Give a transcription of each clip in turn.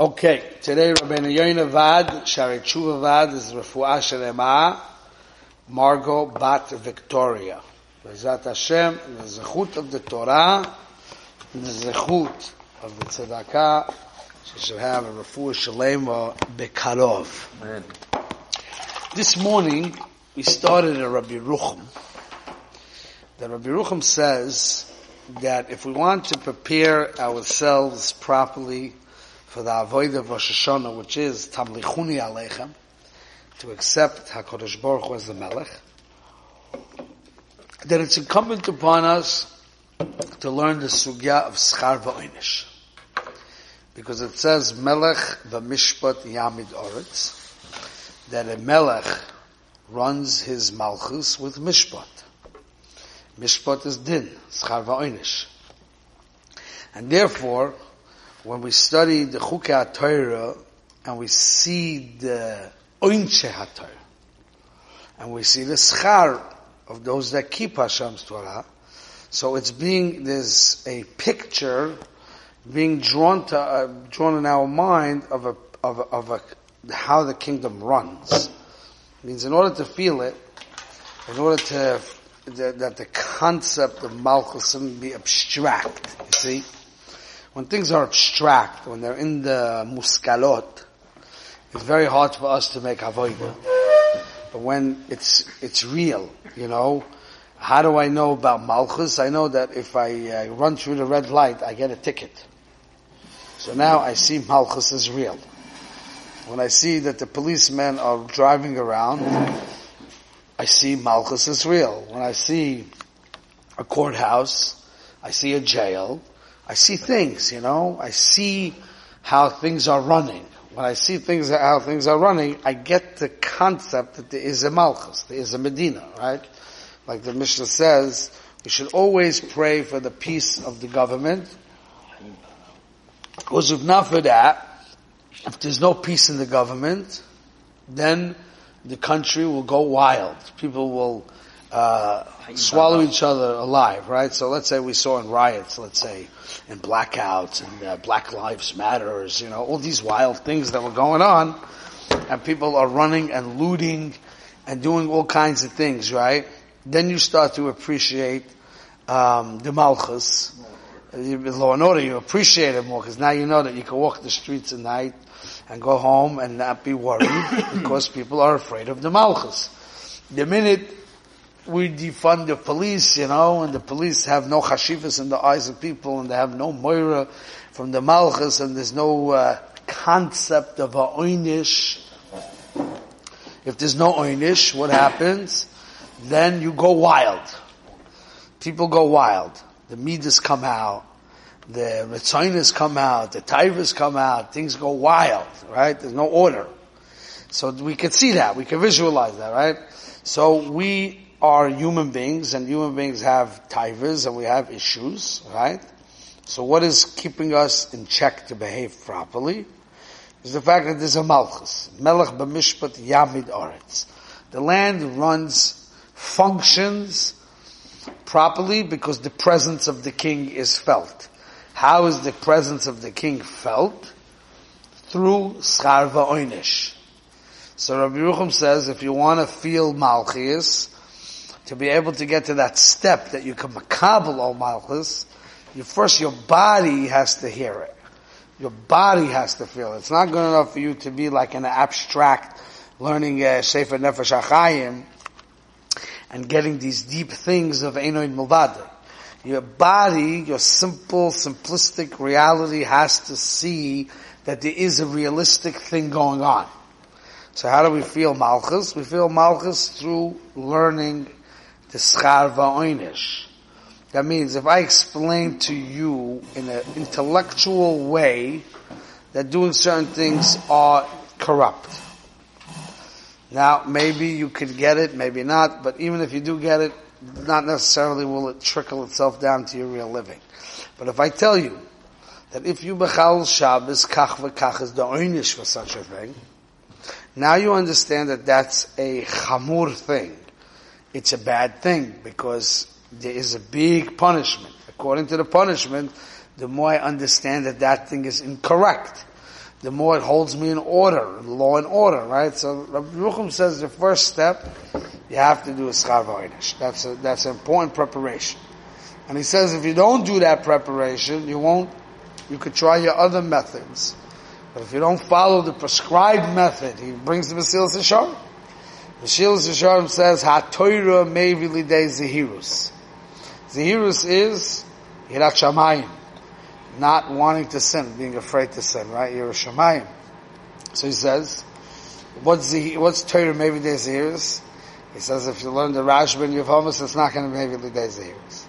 Okay, today Rabbeinu Yoina Vad, Shari Tshuva Vad is Refuah Shelema, Margot Bat Victoria. Bezat Hashem, the Zechut of the Torah, the Zechut of the Tzedakah, she should have a Refuah Shelema Bekarov. Amen. This morning, we started a Rabbi Rucham. The Rabbi Rucham says that if we want to prepare ourselves properly for the avoid of Rosh Hashanah, which is Tamlichuni Aleichem, to accept HaKadosh Baruch Hu as the Melech, that it's incumbent upon us to learn the sugya of Schar V'Oinish. Because it says Melech V'Mishpat Yamid Oretz, that a Melech runs his Malchus with Mishpat. Mishpat is Din, Schar V'Oinish. And therefore, when we study the Chukei Torah and we see the Oinche HaTorah, and we see the schar of those that keep Hashem's Torah, so it's being, there's a picture being drawn to, uh, drawn in our mind of a, of a, of a, how the kingdom runs. It means in order to feel it, in order to, that, that the concept of Malchus be abstract, you see, when things are abstract, when they're in the muskalot, it's very hard for us to make avodah. But when it's it's real, you know, how do I know about malchus? I know that if I uh, run through the red light, I get a ticket. So now I see malchus is real. When I see that the policemen are driving around, I see malchus is real. When I see a courthouse, I see a jail, I see things, you know, I see how things are running. When I see things, how things are running, I get the concept that there is a Malchus, there is a Medina, right? Like the Mishnah says, we should always pray for the peace of the government. Because if not for that, if there's no peace in the government, then the country will go wild. People will uh, swallow each other alive, right? So let's say we saw in riots, let's say, and blackouts and uh, Black Lives Matters, you know, all these wild things that were going on, and people are running and looting and doing all kinds of things, right? Then you start to appreciate um, the Malchus, law and order. You appreciate it more because now you know that you can walk the streets at night and go home and not be worried because people are afraid of the Malchus. The minute we defund the police, you know, and the police have no chashivas in the eyes of people, and they have no moira from the malchus, and there's no uh, concept of a oinish. If there's no oinish, what happens? Then you go wild. People go wild. The midas come out. The retzinas come out. The taivas come out. Things go wild, right? There's no order. So we can see that. We can visualize that, right? So we are human beings and human beings have taivas and we have issues, right? So what is keeping us in check to behave properly is the fact that there's a malchus. Melech b'mishpat yamid oretz. The land runs, functions properly because the presence of the king is felt. How is the presence of the king felt? Through scharva oinish. So Rabbi Rucham says if you want to feel malchus, to be able to get to that step that you can makabel all malchus, you first your body has to hear it. Your body has to feel it. It's not good enough for you to be like an abstract learning uh, Sefer Nefesh HaChaim and getting these deep things of Einoid Milvada. Your body, your simple, simplistic reality has to see that there is a realistic thing going on. So how do we feel Malchus? We feel Malchus through learning the schar va'oinish. That means if I explain to you in an intellectual way that doing certain things are corrupt. Now, maybe you could get it, maybe not, but even if you do get it, not necessarily will it trickle itself down to your real living. But if I tell you that if you bechal Shabbos, kach v'kach is the oinish for such a thing, now you understand that that's a chamur thing it's a bad thing because there is a big punishment. According to the punishment, the more I understand that that thing is incorrect, the more it holds me in order, law and order, right? So Rabbi says the first step you have to do a schar. That's that's an important preparation. And he says if you don't do that preparation, you won't, you could try your other methods. But if you don't follow the prescribed method, he brings the Mesilas Yesharim. The Mesilas Yesharim says, Ha-toira mevi lidei zehirus. Zehirus is Yirat Shamayim. Not wanting to sin, being afraid to sin, right? Yirat Shamayim. So he says, what's the, what's Torah mevi lidei zehirus? He says if you learn the Rashba and Yevamos, it's not going to mevi lidei zehirus.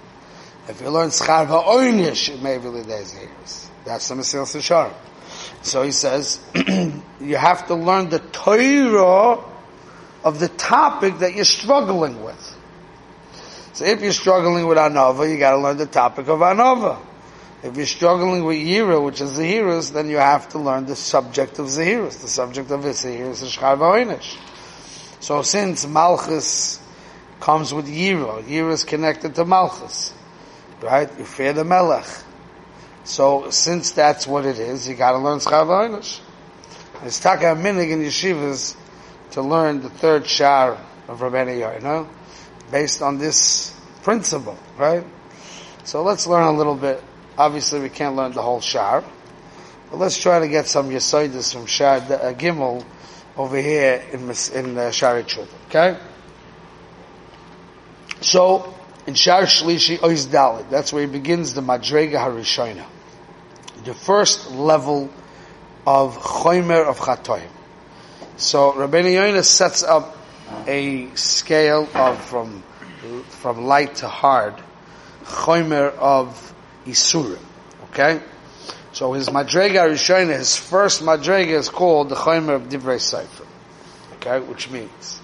If you learn Schar Va'oinish, it mevi lidei zehirus. That's the Mesilas Yesharim. So he says, you have to learn the Torah of the topic that you're struggling with. So if you're struggling with Anova, you gotta learn the topic of Anova. If you're struggling with Yira, which is Zahirus, then you have to learn the subject of Zahirus. The subject of Zahirus is Shchar So since Malchus comes with Yira, Yira is connected to Malchus, right? You fear the Melech. So since that's what it is, you got to learn Schar V'Einish. It's taka minig in yeshivas to learn the third shar of Rabbeinu Yoina, based on this principle, right? So let's learn a little bit. Obviously, we can't learn the whole shar, but let's try to get some yesoidus from shar uh, gimel over here in in uh, shar Okay. So in Shar Shlishi Ois Dalit. That's where he begins the Madrega Harishona. The first level of Choymer of Chatoim. So Rabbeinu Yoina sets up a scale of from from light to hard, Choymer of Isura. Okay? So his Madrega Harishona, his first Madrega is called the Choymer of Divrei Sefer. Okay? Which means,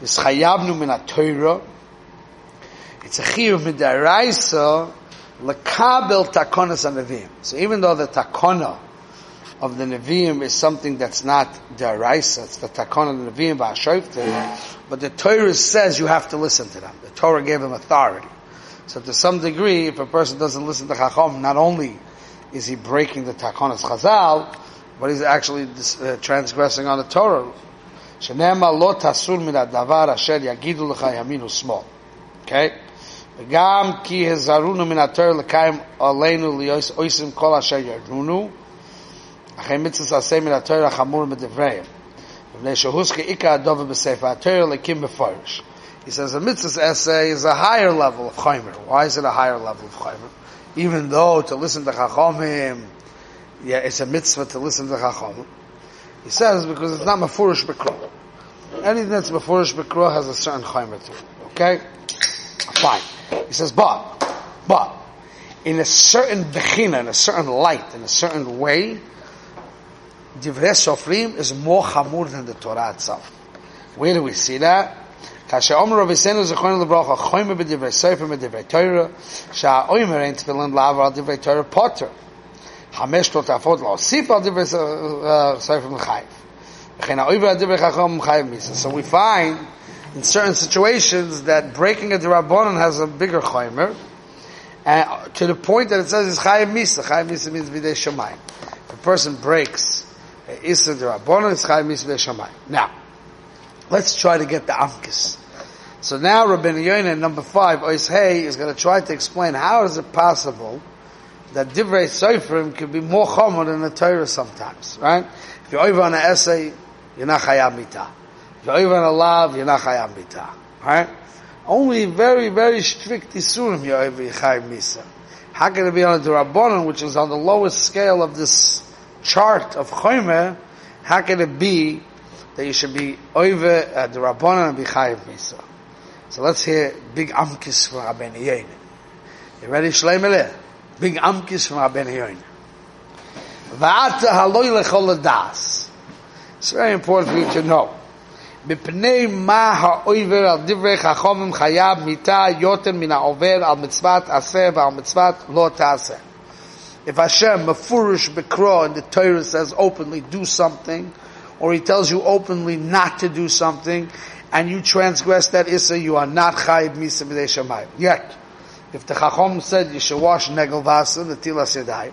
is Chayabnu Min Torah it's a chiyuv midaraisa lekabel takonas anavim. So even though the takona of the Nevi'im is something that's not daraisa, it's the takona of the Nevi'im ba'ashoifte, but the Torah says you have to listen to them. The Torah gave them authority. So to some degree, if a person doesn't listen to Chacham, not only is he breaking the takonas chazal, but he's actually uh, transgressing on the Torah. Shenema lo tasur min davar asher yagidu lecha yaminu small. Okay? וגם כי הזרונו מן התור לקיים עלינו להיות עושים כל אשר ירדונו, אחרי מצווה עשה מן התור החמור בדבריהם. מפני שהוסקה עיקר הדובר בספר התור לקים בפורש. He says a mitzvah's essay is a higher level of chaymer. Why is it a higher level of chaymer? Even though to listen to chachomim, yeah, it's a mitzvah to listen to chachomim. He says because it's not mafurish bekro. Anything that's mafurish bekro has a certain chaymer to it. Okay? Fine. He says, but, but, in a certain bechina, in a certain light, in a certain way, Divrei Sofrim is more chamur than the Torah itself. Where do we see that? כאשר אומר רבי סנו זכרנו לברכה, חוימה בדברי ספר מדברי תוירה, שהאוימר אין תפילין לעבר על דברי תוירה פוטר. חמש תותפות להוסיף על דברי ספר מחייב. וכן האויבר על דברי חכם מחייב מיסה. So we find in certain situations that breaking a drabonon has a bigger chaymer, and to the point that it says it's chayiv misa. Chayiv misa means b'dei shamayim. If a person breaks now, let's try to get the amkis. So now Rabbi Yoina, number five, Ois Hey, is going to try to explain how is it possible that divrei seifrim could be more chomer than the Torah sometimes, right? If you're over on an essay, you're not chayav mitah. Even a lav, you're not chayav mita. Right? Only very, very strict isurim you're over chayav misa. How can it be on the Rabbanon, which is on the lowest scale of this chart of Choymer, how can it be that you should be over at the Rabbanon and be chayav misa? So let's hear big amkis from Rabbeinu Yoin. You ready, Shleim Big amkis from Rabbeinu Yoin. Va'ata haloi lechol das. It's very important for you to know. מפני מה האויבר על דברי חכמים חייב מיתה יותר מן העובר על מצוות עשה ועל מצוות לא תעשה. If Hashem, mafurish bekro, and the Torah says openly do something, or He tells you openly not to do something, and you transgress that issa, you are not chayiv misa b'dei shamayim. Yet, if the Chacham said you should wash negel vasa, the tilas yadayim,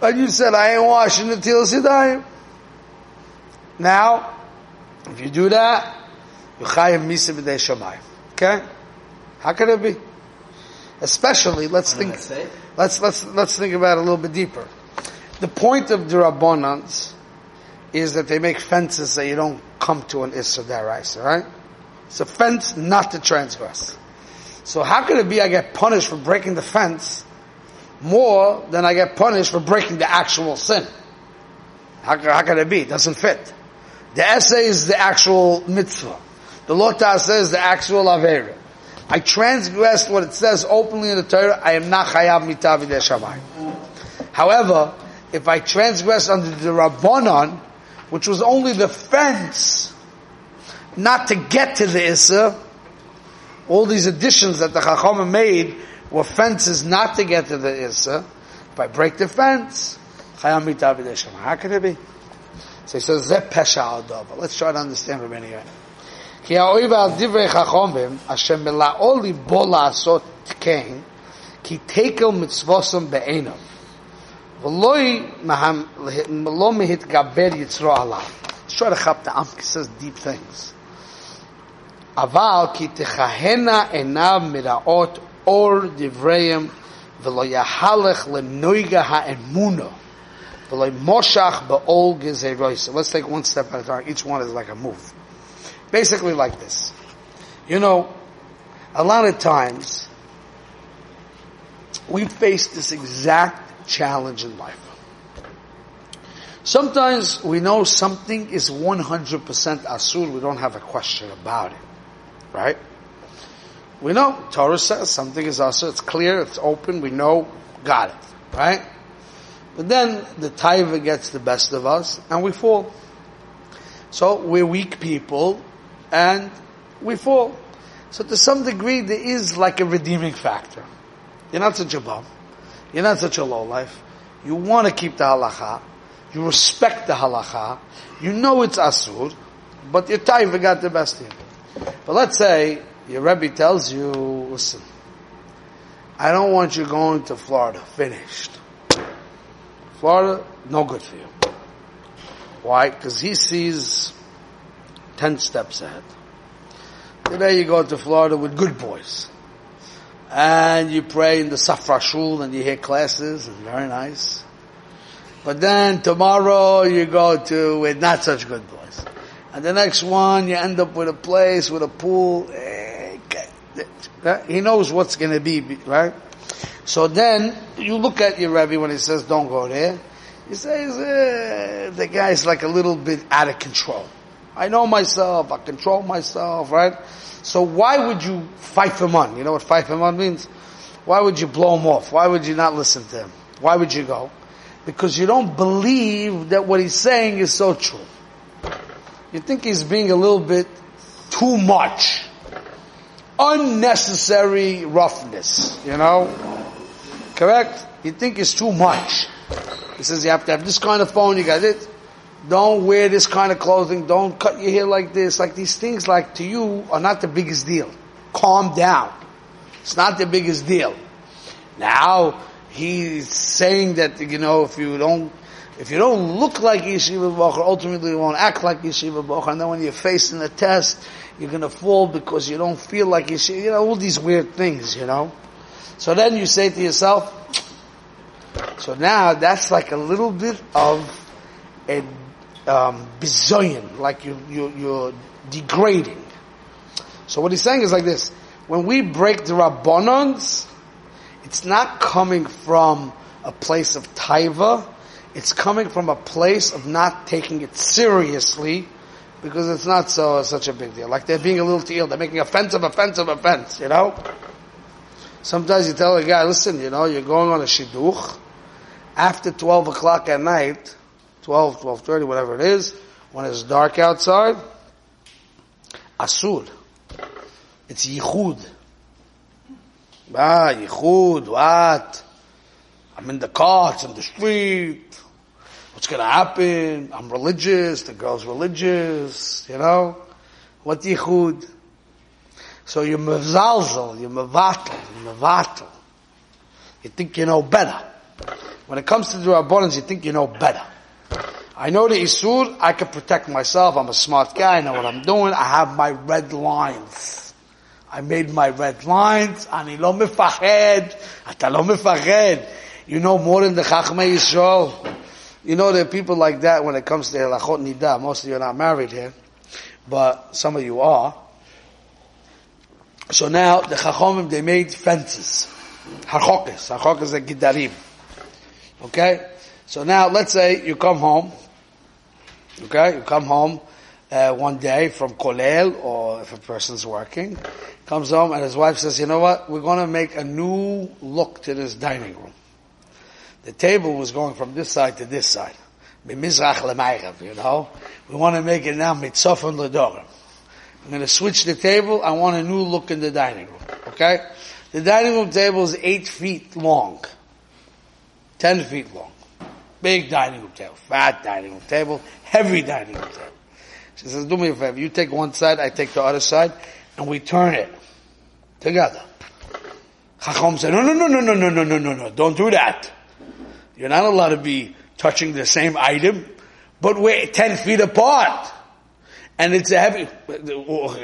But you said, I ain't washing until Sidayim. Now, if you do that, you chayim misa b'dei shamayim. Okay? How could it be? Especially, let's think, let's, let's, let's think about it a little bit deeper. The point of the Rabbanans is that they make fences so you don't come to an Issa Daraisa, right? It's a fence not to transgress. So how could it be I get punished for breaking the fence more than I get punished for breaking the actual sin? How, how can it be? It doesn't fit. The essay is the actual mitzvah. The Lota says the actual Avera. I transgressed what it says openly in the Torah, I am not chayav mitav shamayim. However, if I transgress under the Rabbanon, which was only the fence, not to get to the Issa, all these additions that the Chacham made were fences not to get to the Issa. If I break the fence, chayav mitav How can it be? So he says, Let's try to understand from Yehuda. כי האויב על דברי חכומים, אשר מלאו ליבו לעשות כן, כי תקל מצווסם בעיניו, ולא מהתגבר יצרו עליו. Let's try to chop the Amk says deep things. אבל כי תכהנה עיניו מראות אור דבריהם, ולא יהלך לנויגה האמונו. ולא ימושך בעול גזירויסה. Let's take one step at a time. Each one is like a move. Basically like this. You know, a lot of times, we face this exact challenge in life. Sometimes we know something is 100% asur, we don't have a question about it. Right? We know, Torah says something is asur, it's clear, it's open, we know, got it. Right? But then the taiva gets the best of us and we fall. So we're weak people and we fall. So to some degree, there is like a redeeming factor. You're not such a bum. You're not such a low life. You want to keep the halacha. You respect the halacha. You know it's asur, but your taiva got the best of you. But let's say your Rebbe tells you, listen, I don't want you going to Florida. Finished. Florida, no good for you. Why? Because he sees ten steps ahead. Today you go to Florida with good boys. And you pray in the Safra Shul and you hear classes, and very nice. But then tomorrow you go to with not such good boys. And the next one you end up with a place with a pool. Eh, he knows what's going to be, right? So then you look at your Rebbe when he says don't go there. He says eh, the guy's like a little bit out of control. I know myself. I control myself, right? So why would you fight him on? You know what fight him on means? Why would you blow him off? Why would you not listen to him? Why would you go? Because you don't believe that what he's saying is so true. You think he's being a little bit too much. Unnecessary roughness, you know? Correct? You think it's too much. He says you have to have this kind of phone, you got it. Don't wear this kind of clothing. Don't cut your hair like this. Like these things, like to you, are not the biggest deal. Calm down. It's not the biggest deal. Now, he's saying that, you know, if you don't, if you don't look like Yeshiva Bocher, ultimately you won't act like Yeshiva Bocher, and then when you're facing the test, you're gonna fall because you don't feel like Yeshiva, you know, all these weird things, you know. So then you say to yourself, so now that's like a little bit of a um, bizoyin, like you, you, you're degrading. So what he's saying is like this: when we break the rabbanons, it's not coming from a place of taiva; it's coming from a place of not taking it seriously because it's not so such a big deal. Like they're being a little teal, they're making offensive, offensive, offense. You know. Sometimes you tell a guy, listen, you know, you're going on a shidduch after twelve o'clock at night 12, 12.30, whatever it is, when it's dark outside, asur. It's yichud. Ah, yichud, what? I'm in the car, in the street. What's gonna happen? I'm religious, the girl's religious, you know? What yichud? So you're mezalzel, you're mevatel, you're mevatel. You think you know better. When it comes to the Rabbanans, you think you know better. I know the Isur, I can protect myself. I'm a smart guy. I know what I'm doing. I have my red lines. I made my red lines. Ani lo mifahed. Ata lo mifahed. You know more than the Chachmei Yisrael. You know, there are people like that when it comes to elachot Nida. Most of you are not married here, but some of you are. So now, the Chachomim, they made fences. Harchokes. Harchokes are Gidarim. Okay? So now, let's say you come home, okay, you come home uh, one day from Kolel, or if a person's working, comes home and his wife says, you know what, we're going to make a new look to this dining room. The table was going from this side to this side. Mizrach you know? We want to make it now mitzvah and I'm going to switch the table. I want a new look in the dining room. Okay? The dining room table is eight feet long. Ten feet long. Big dining room table. Fat dining room table. Heavy dining room table. She says, do me a favor. You take one side, I take the other side, and we turn it. Together. Chacham said, no, no, no, no, no, no, no, no, no, no. Don't do that. You're not allowed to be touching the same item, but we're 10 feet apart. And it's a heavy,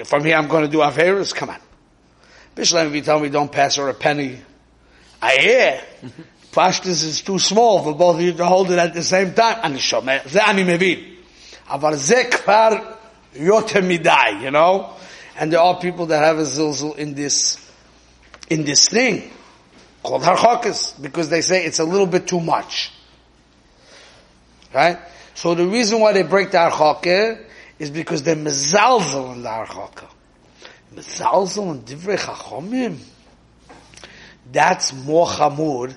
from here I'm going to do Averis, come on. Bishlam, if you tell me don't pass her a penny, I hear. Pashtus is too small for both of you to hold it at the same time. And shomer, ze ani mevin. Avar ze kvar yotem midai, you know? And there are people that have a zilzul in this, in this thing called harchokas because they say it's a little bit too much. Right? So the reason why they break the harchokah is because they're mezalzel in the harchokah. Mezalzel in divrei chachomim. That's more chamur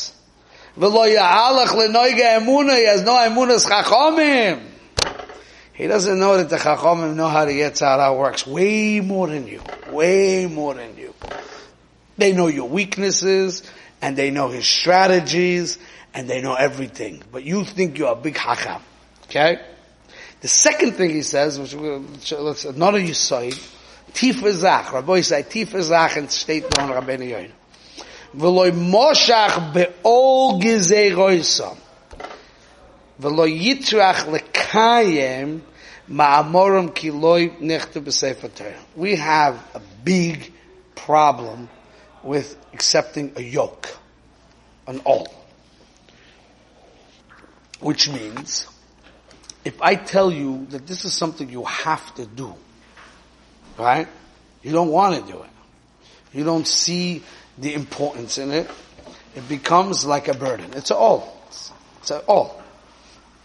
V'lo ya'alach lenoiga emuna. He has no emunas chachomim. He doesn't know that the chachomim know how get tzara works way more than you. Way more than you. They know your weaknesses, and they know his strategies, and they know everything. But you think you're a big hacham. Okay? The second thing he says, which let's not a yisoid, tifazach. Rabbi say tifazach and state down Rabbeinu Yoin. Moshach yitrach ki loy nechtu We have a big problem with accepting a yoke, an all. Which means, if I tell you that this is something you have to do, right? You don't want to do it. You don't see the importance in it. It becomes like a burden. It's all. It's all.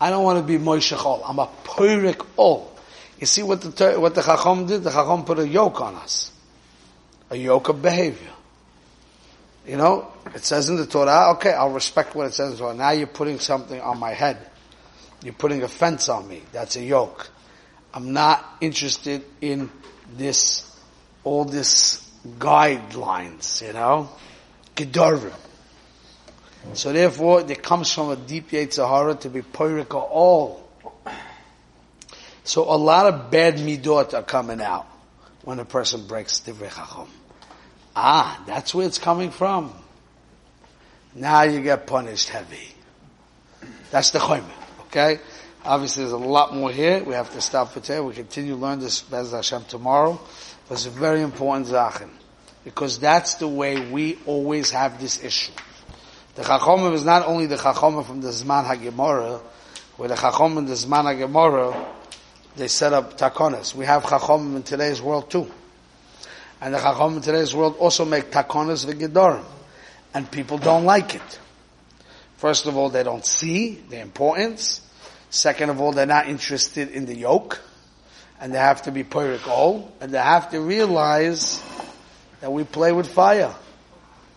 I don't want to be Moshe all. I'm a Purik all. You see what the what the Chacham did? The Chacham put a yoke on us, a yoke of behavior. You know, it says in the Torah, ah, okay, I'll respect what it says Torah. Now you're putting something on my head. You're putting a fence on me. That's a yoke. I'm not interested in this, all this guidelines, you know? Gedorim. So therefore, it comes from a deep Yetzirah to be Pyrika all. So a lot of bad midot are coming out when a person breaks Divrei Chacham. Ah, that's where it's coming from. Now you get punished heavy. That's the chaymer, okay? Obviously there's a lot more here. We have to stop for today. We continue learn this Bez Hashem tomorrow. It's a very important zachin. Because that's the way we always have this issue. The Chachomim is not only the Chachomim from the Zman HaGemorah, where the Chachomim the Zman HaGemorah, they set up takonas. We have Chachomim in today's world too. And the Chacham in today's world also make takonas v'gedorim. And people don't like it. First of all, they don't see the importance. Second of all, they're not interested in the yoke. And they have to be all. And they have to realize that we play with fire.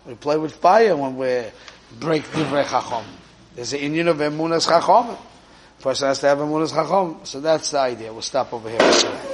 We play with fire when we break Divrei Chacham. There's an inyan of Emunas Chachom. Person has to have Emunas Chachom. So that's the idea. We'll stop over here.